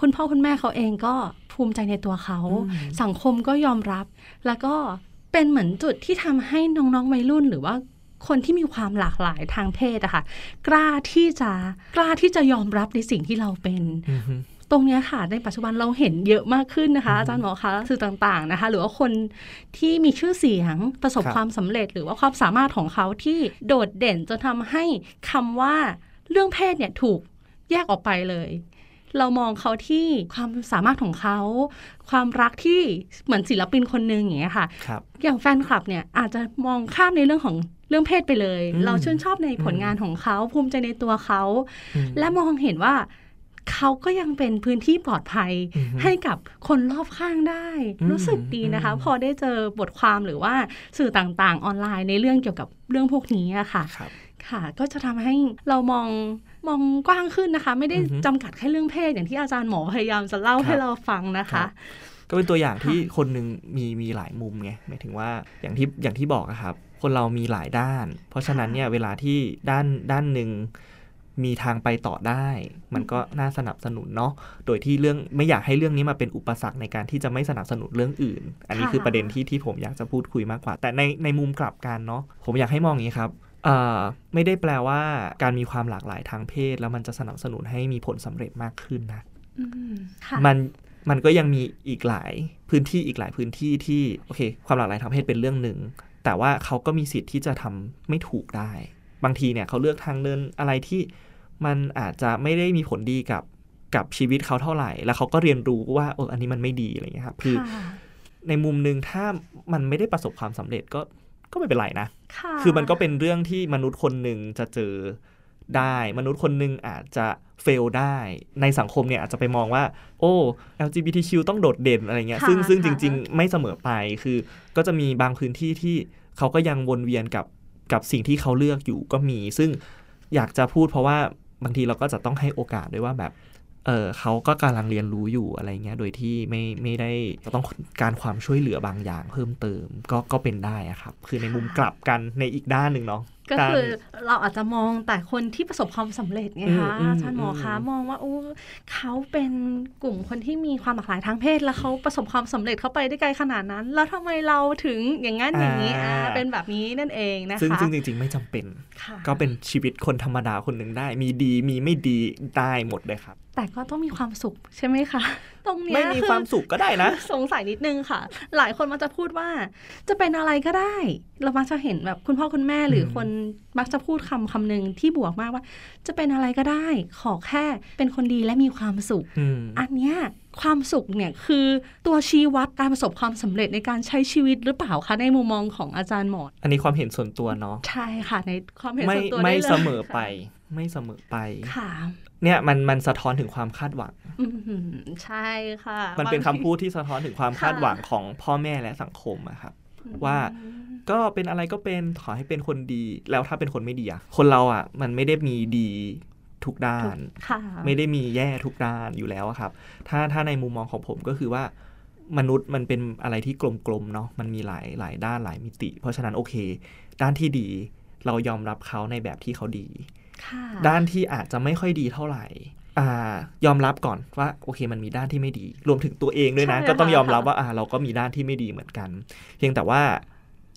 คุณพ่อคุณแม่เขาเองก็ภูมิใจในตัวเขาอืมสังคมก็ยอมรับ แล้วก็เป็นเหมือนจุดที่ทำให้น้องๆวัยรุ่นหรือว่าคนที่มีความหลากหลายทางเพศอะค่ะ กล้าที่จะกล้าที่จะยอมรับในสิ่งที่เราเป็นอือฮึ ตรงเนี้ยค่ะในปัจจุบันเราเห็นเยอะมากขึ้นนะคะอืมอาจารย์หมอคะสื่อต่างๆนะคะ หรือว่าคนที่มีชื่อเสียงประสบครับความสำเร็จ หรือว่าความสามารถของเขาที่โดดเด่นจนทำให้คำว่าเรื่องเพศเนี่ยถูกแยกออกไปเลย เรามองเขาที่ความสามารถของเขา ความรักที่เหมือนศิลปินคนหนึ่งอย่างเงี้ยค่ะครับอย่างแฟนคลับเนี่ยอาจจะมองข้ามในเรื่องของเรื่องเพศไปเลยอืมเราชื่นชอบในผลงานของเขาภูมิใจในตัวเขาอืมและมองเห็นว่า เขาก็ยังเป็นพื้นที่ปลอดภัยอือฮึให้กับคนรอบข้างได้อืมรู้สึกดีนะคะอืมพอได้เจอบทความหรือว่าสื่อต่างๆ ออนไลน์ในเรื่องเกี่ยวกับเรื่องพวกนี้อะค่ะครับค่ะ ก็จะทำให้เรามองมองกว้างขึ้นนะคะ ไม่ได้อือฮึจำกัดแค่เรื่องเพศอย่างที่อาจารย์หมอพยายามจะเล่าครับให้เราฟังนะครัคะบก็เป็นตัวอย่างที่คนหนึ่งมีมีหลายมุมไงหมายถึงว่าอย่างที่อย่างที่บอกอะครับ คนเรามีหลายด้าน เพราะฉะนั้นเนี่ยเวลาที่ด้านด้านหนึ่ง มีทางไปต่อได้ มันก็น่าสนับสนุนเนาะโดยที่เรื่องไม่อยากให้เรื่องนี้มาเป็นอุปสรรคในการที่จะไม่สนับสนุนเรื่องอื่น อันนี้ค่ะคือประเด็นที่ที่ผมอยากจะพูดคุยมากกว่า แต่ในในมุมกลับกันเนาะผมอยากให้มองอย่างนี้ครับเอ่อไม่ได้แปลว่าการมีความหลากหลายทางเพศ แล้วมันจะสนับสนุนให้มีผลสำเร็จมากขึ้นนะอืมค่ะมันมันก็ยังมีอีกหลายพื้นที่อีกหลายพื้นที่ที่โอเค ความหลากหลายทางเพศเป็นเรื่องหนึ่ง แต่ว่าเขาก็มีสิทธิ์ที่จะทำไม่ถูกได้ บางทีเนี่ยเขาเลือกทางเดินอะไรที่ มันอาจจะไม่ได้มีผลดีกับกับชีวิตเขาเท่าไหร่ แล้วเขาก็เรียนรู้ว่าเอออันนี้มันไม่ดีอะไรอย่างเงี้ยครับคือค่ะในมุมหนึ่งถ้ามันไม่ได้ประสบความสำเร็จก็ก็ไม่เป็นไรนะค่ะคือมันก็เป็นเรื่องที่มนุษย์คนหนึ่งจะเจอได้ มนุษย์คนหนึ่งอาจจะเฟลได้ ในสังคมเนี่ยอาจจะไปมองว่า โอ้ LGBTQ ต้องโดดเด่นอะไรเงี้ยค่ะซึ่งซึ่งค่ะจริง ๆ ไม่เสมอไป คือ ก็จะมีบางพื้นที่ที่เขาก็ยังวนเวียนกับกับสิ่งที่เขาเลือกอยู่ก็มี ซึ่งอยากจะพูดเพราะว่า บางทีเราก็จะต้องให้โอกาสด้วยว่าแบบเออเขาก็กำลังเรียนรู้อยู่อะไรเงี้ย โดยที่ไม่ไม่ได้ต้องการความช่วยเหลือบางอย่างเพิ่มเติมก็ก็เป็นได้อะครับ คือในมุมกลับกันในอีกด้านหนึ่งเนาะ ก็ด้านคือเราอาจจะมองแต่คนที่ประสบความสำเร็จไงคะอืมอืมอาจารย์หมอคะอืมมองว่าโอ้เขาเป็นกลุ่มคนที่มีความหลากหลายทางเพศ แล้วเขาประสบความสำเร็จเขาไปได้ไกลขนาดนั้น แล้วทำไมเราถึงอย่างนั้นอย่างนี้อ่าเป็นแบบนี้นั่นเองนะคะซึ่งซึ่งจริง ๆ ไม่จำเป็นค่ะก็เป็นชีวิตคนธรรมดาคนหนึ่งได้ มีดีมีไม่ดีได้หมดเลยครับ แต่ก็ต้องมีความสุขใช่ไหมคะ ตรงเนี้ยไม่มีอความสุขก็ได้นะ สงสัยนิดนึงค่ะ หลายคนมักจะพูดว่า จะเป็นอะไรก็ได้ เรามักจะเห็นแบบคุณพ่อคุณแม่หรืออมคนมักจะพูดคำคำหนึ่งที่บวกมากว่า จะเป็นอะไรก็ได้ ขอแค่เป็นคนดีและมีความสุขอืมอันเนี้ยความสุขเนี่ยคือตัวชี้วัดการประสบความสำเร็จในการใช้ชีวิตหรือเปล่าคะในมุมมองของอาจารย์หมออันนี้ความเห็นส่วนตัวเนาะใช่ค่ะในความเห็นไม่ส่วนตัวไม่ด้ลยเสมอไป ไม่เสมอไปค่ะเนี่ยมันมันสะท้อนถึงความคาดหวังอืมใช่ค่ะ มันเป็นบางคำทีพูดที่สะท้อนถึงความค่ะคาดหวังของพ่อแม่และสังคมอะครับ ว่าก็เป็นอะไรก็เป็นขอให้เป็นคนดี แล้วถ้าเป็นคนไม่ดีอะคนเราอะมันไม่ได้มีดีทุกด้านค่ะไม่ได้มีแย่ทุกด้านอยู่แล้วอะครับ ถ้าถ้าในมุมมองของผมก็คือว่ามนุษย์มันเป็นอะไรที่กลมๆเนาะมันมีหลายหลายด้านหลายมิติ เพราะฉะนั้นโอเค ด้านที่ดีเรายอมรับเขาในแบบที่เขาดีค่ะ ด้านที่อาจจะไม่ค่อยดีเท่าไหร่อ่ายอมรับก่อนว่าโอเคมันมีด้านที่ไม่ดี รวมถึงตัวเองด้วยนะใช่ก็ต้องค่ะยอมรับว่าอ่าเราก็มีด้านที่ไม่ดีเหมือนกัน เพียงแต่ว่า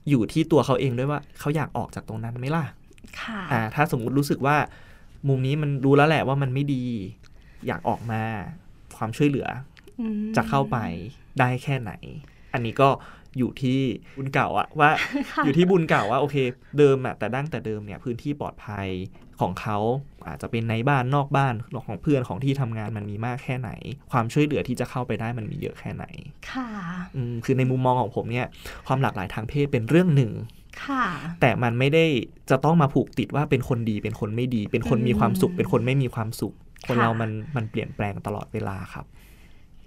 อยู่ที่ตัวเขาเองด้วยว่าเขาอยากออกจากตรงนั้นไหมล่ะค่ะอ่าถ้าสมมุติรู้สึกว่า มุมนี้มันรู้แล้วแหละว่ามันไม่ดี อยากออกมาความช่วยเหลืออืมจะเข้าไปได้แค่ไหน อันนี้ก็อยู่ที่บุญเก่าอะว่าค่ะอยู่ที่บุญเก่าว่าโอเค เดิมอะแต่ดั้งแต่เดิมเนี่ยพื้นที่ปลอดภัย ของเขาอาจจะเป็นในบ้านนอกบ้านของเพื่อนของที่ทำงานมันมีมากแค่ไหน ความช่วยเหลือที่จะเข้าไปได้มันมีเยอะแค่ไหน ค่ะอืมคือในมุมมองของผมเนี่ยความหลากหลายทางเพศเป็นเรื่องหนึ่งค่ะแต่มันไม่ได้จะต้องมาผูกติดว่าเป็นคนดีเป็นคนไม่ดี เป็นคนมีความสุขอืมเป็นคนไม่มีความสุข คนค่ะเรามันมันเปลี่ยนแปลงตลอดเวลาครับ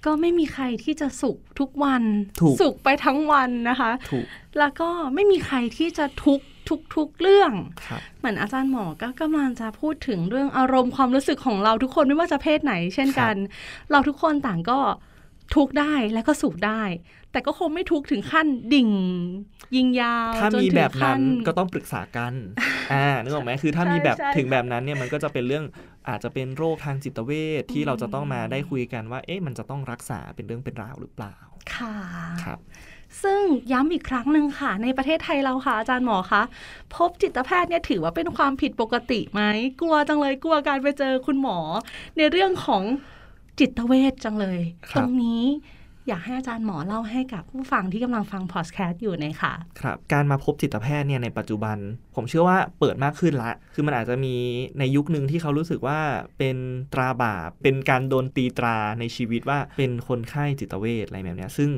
ก็ไม่มีใครที่จะสุขทุกวันถูกสุขไปทั้งวันนะคะถูกแล้วก็ไม่มีใครที่จะทุกข์ทุกทุกเรื่องครับเหมือนอาจารย์หมอก็กำลังจะพูดถึงเรื่องอารมณ์ความรู้สึกของเราทุกคนไม่ว่าจะเพศไหน เช่นกัน เราทุกคนต่างก็ทุกข์ได้และก็สุขได้ แต่ก็คงไม่ทุกข์ถึงขั้นดิ่ง ยิงยาวถ้าจนมีถึงแบบนั้นขั้ก็ต้องปรึกษากันอ่านึกออกไหมคือถ้ามีแบบใช่ใช่ถึงแบบนั้นเนี่ยมันก็จะเป็นเรื่อง อาจจะเป็นโรคทางจิตเวชที่เราจะต้องมาได้คุยกันว่า เอ๊ะมันจะต้องรักษาเป็นเรื่องเป็นราวหรือเปล่า ค่ะครับซึ่งย้ำอีกครั้งหนึ่งค่ะ ในประเทศไทยเราค่ะ อาจารย์หมอคะพบจิตแพทย์เนี่ยถือว่าเป็นความผิดปกติไหม กลัวจังเลยกลัวการไปเจอคุณหมอ ในเรื่องของจิตเวชจังเลยครับตรงนี้ อยากให้อาจารย์หมอเล่าให้กับผู้ฟังที่กำลังฟังพอดแคสต์อยู่หน่อยค่ะครับการมาพบจิตแพทย์เนี่ยในปัจจุบัน ผมเชื่อว่าเปิดมากขึ้นละ คือมันอาจจะมีในยุคหนึ่งที่เขารู้สึกว่าเป็นตราบาปเป็นการโดนตีตราในชีวิตว่าเป็นคนไข้จิตเวชอะไรแบบนี้ซึ่ง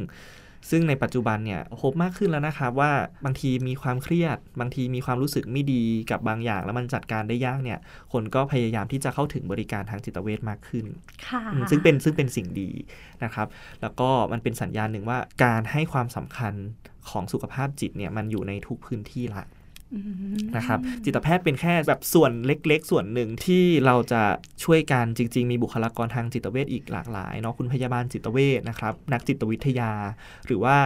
ซึ่งในปัจจุบันเนี่ยพบมากขึ้นแล้วนะครับว่าบางทีมีความเครียด บางทีมีความรู้สึกไม่ดีกับบางอย่าง แล้วมันจัดการได้ยากเนี่ย คนก็พยายามที่จะเข้าถึงบริการทางจิตเวชมากขึ้นค่ะอืมซึ่งเป็นซึ่งเป็นสิ่งดีนะครับ แล้วก็มันเป็นสัญญาณหนึ่งว่าการให้ความสำคัญของสุขภาพจิตเนี่ยมันอยู่ในทุกพื้นที่ละอืม นะครับจิตแพทย์เป็นแค่แบบส่วนเล็ก ๆ ส่วนหนึ่งที่เราจะช่วยกันจริง ๆ มีบุคลากรทางจิตเวชอีกหลากหลายเนาะคุณพยาบาลจิตเวชนะครับนักจิตวิทยา หรือว่า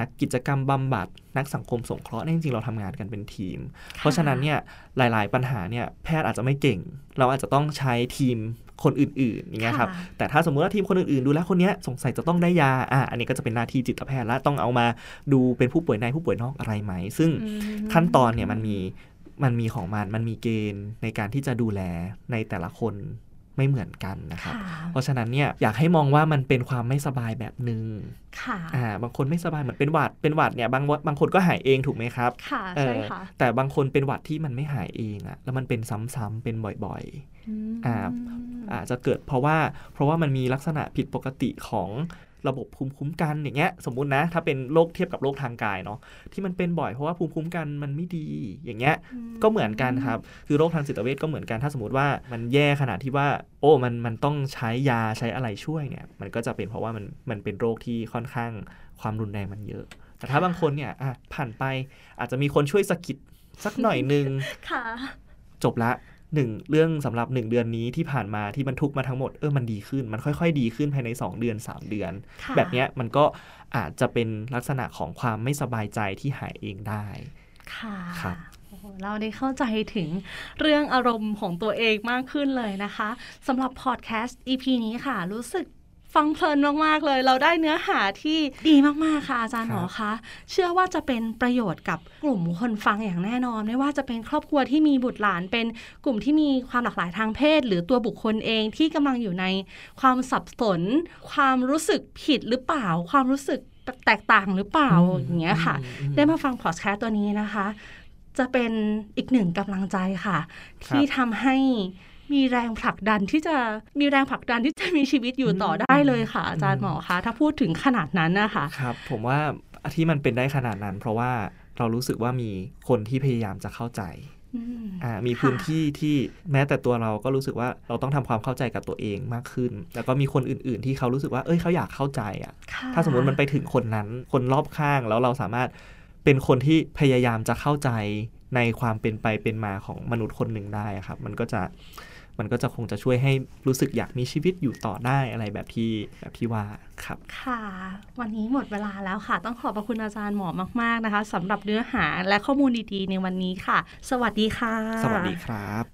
นักกิจกรรมบำบัด นักสังคมสงเคราะห์จริงๆเราทำงานกันเป็นทีม เพราะฉะนั้นเนี่ยหลาย ๆ ปัญหาเนี่ยแพทย์อาจจะไม่เก่ง เราอาจจะต้องใช้ทีม คนอื่นๆอย่างเงี้ยครับค่ะแต่ถ้าสมมติว่าทีมคนอื่นๆ ดูแลคนเนี้ยสงสัยจะต้องได้ยาอะอันนี้ก็จะเป็นหน้าที่จิตแพทย์และต้องเอามาดูเป็นผู้ป่วยในผู้ป่วยนอกอะไรไหม ซึ่งอืมขั้นตอนเนี่ยมันมีมันมีของมันมันมีเกณฑ์ในการที่จะดูแลในแต่ละคน ไม่เหมือนกันนะครับค่ะเพราะฉะนั้นเนี่ยอยากให้มองว่ามันเป็นความไม่สบายแบบหนึ่งค่ะอ่าบางคนไม่สบายเหมือนเป็นหวัดเป็นหวัดเนี่ยบางบางคนก็หายเองถูกไหมครับค่ะเอใช่อค่ะแต่บางคนเป็นหวัดที่มันไม่หายเองอะแล้วมันเป็นซ้ำๆเป็นบ่อยๆอ่าอาจจะเกิดเพราะว่าเพราะว่ามันมีลักษณะผิดปกติของ ระบบภูมิคุ้มกันอย่างเงี้ยสมมุตินะ ถ้าเป็นโรคเทียบกับโรคทางกายเนาะที่มันเป็นบ่อยเพราะว่าภูมิคุ้มกันมันไม่ดีอย่างเงี้ยก็เหมือนกันครับ คือโรคทางจิตเวชก็เหมือนกันถ้าสมมติว่ามันแย่ขนาดที่ว่า โอ้มันมันต้องใช้ยาใช้อะไรช่วยเนี่ยมันก็จะเป็นเพราะว่ามันมันเป็นโรคที่ค่อนข้างความรุนแรงมันเยอะ แต่ถ้าบางคนเนี่ยอะผ่านไปอาจจะมีคนช่วยสะกิดสักหน่อยนึงค่ะจบละ หนึ่งเรื่องสำหรับหนึ่งเดือนนี้ที่ผ่านมาที่มันทุกข์มาทั้งหมดเออมันดีขึ้น มันค่อยๆ ดีขึ้นภายใน 2 เดือน 3 เดือนค่ะแบบเนี้ยมันก็อาจจะเป็นลักษณะของความไม่สบายใจที่หายเองได้ ค่ะครับโอ้โหเราได้เข้าใจถึงเรื่องอารมณ์ของตัวเองมากขึ้นเลยนะคะสำหรับพอดแคสต์ EP นี้ค่ะ รู้สึก ฟังเพลินมาก ๆ เลย เราได้เนื้อหาที่ดีมาก ๆ ค่ะอาจารย์หมอคะ เชื่อว่าจะเป็นประโยชน์กับกลุ่มคนฟังอย่างแน่นอน ไม่ว่าจะเป็นครอบครัวที่มีบุตรหลาน เป็นกลุ่มที่มีความหลากหลายทางเพศ หรือตัวบุคคลเองที่กำลังอยู่ในความสับสน ความรู้สึกผิดหรือเปล่า ความรู้สึกแตกต่างหรือเปล่าอย่างเงี้ยค่ะอืมได้มาฟังพอดแคสต์ตัวนี้นะคะ จะเป็นอีกหนึ่งกำลังใจค่ะ ที่ทำให้ มีแรงผลักดันที่จะมีแรงผลักดันที่จะมีชีวิตอยู่ต่อได้เลยค่ะ อาจารย์หมอคะถ้าพูดถึงขนาดนั้นนะคะครับผมว่าที่มันเป็นได้ขนาดนั้น เพราะว่าเรารู้สึกว่ามีคนที่พยายามจะเข้าใจอืมอ่ามีค่ะพื้นที่ที่แม้แต่ตัวเราก็รู้สึกว่าเราต้องทำความเข้าใจกับตัวเองมากขึ้น แล้วก็มีคนอื่น ๆ ที่เขารู้สึกว่าเอ้ยเขาอยากเข้าใจอะค่ะถ้าสมมติมันไปถึงคนนั้น คนรอบข้างแล้วเราสามารถเป็นคนที่พยายามจะเข้าใจ ในความเป็นไปเป็นมาของมนุษย์คนหนึ่งได้อะครับ มันก็จะมันก็จะคงจะช่วยให้รู้สึกอยากมีชีวิตอยู่ต่อได้อะไรแบบที่แบบที่ว่าครับ ค่ะ วันนี้หมดเวลาแล้วค่ะ ต้องขอบพระคุณอาจารย์หมอมาก ๆนะคะสำหรับเนื้อหาและข้อมูลดีๆ ในวันนี้ค่ะ สวัสดีค่ะ สวัสดีครับ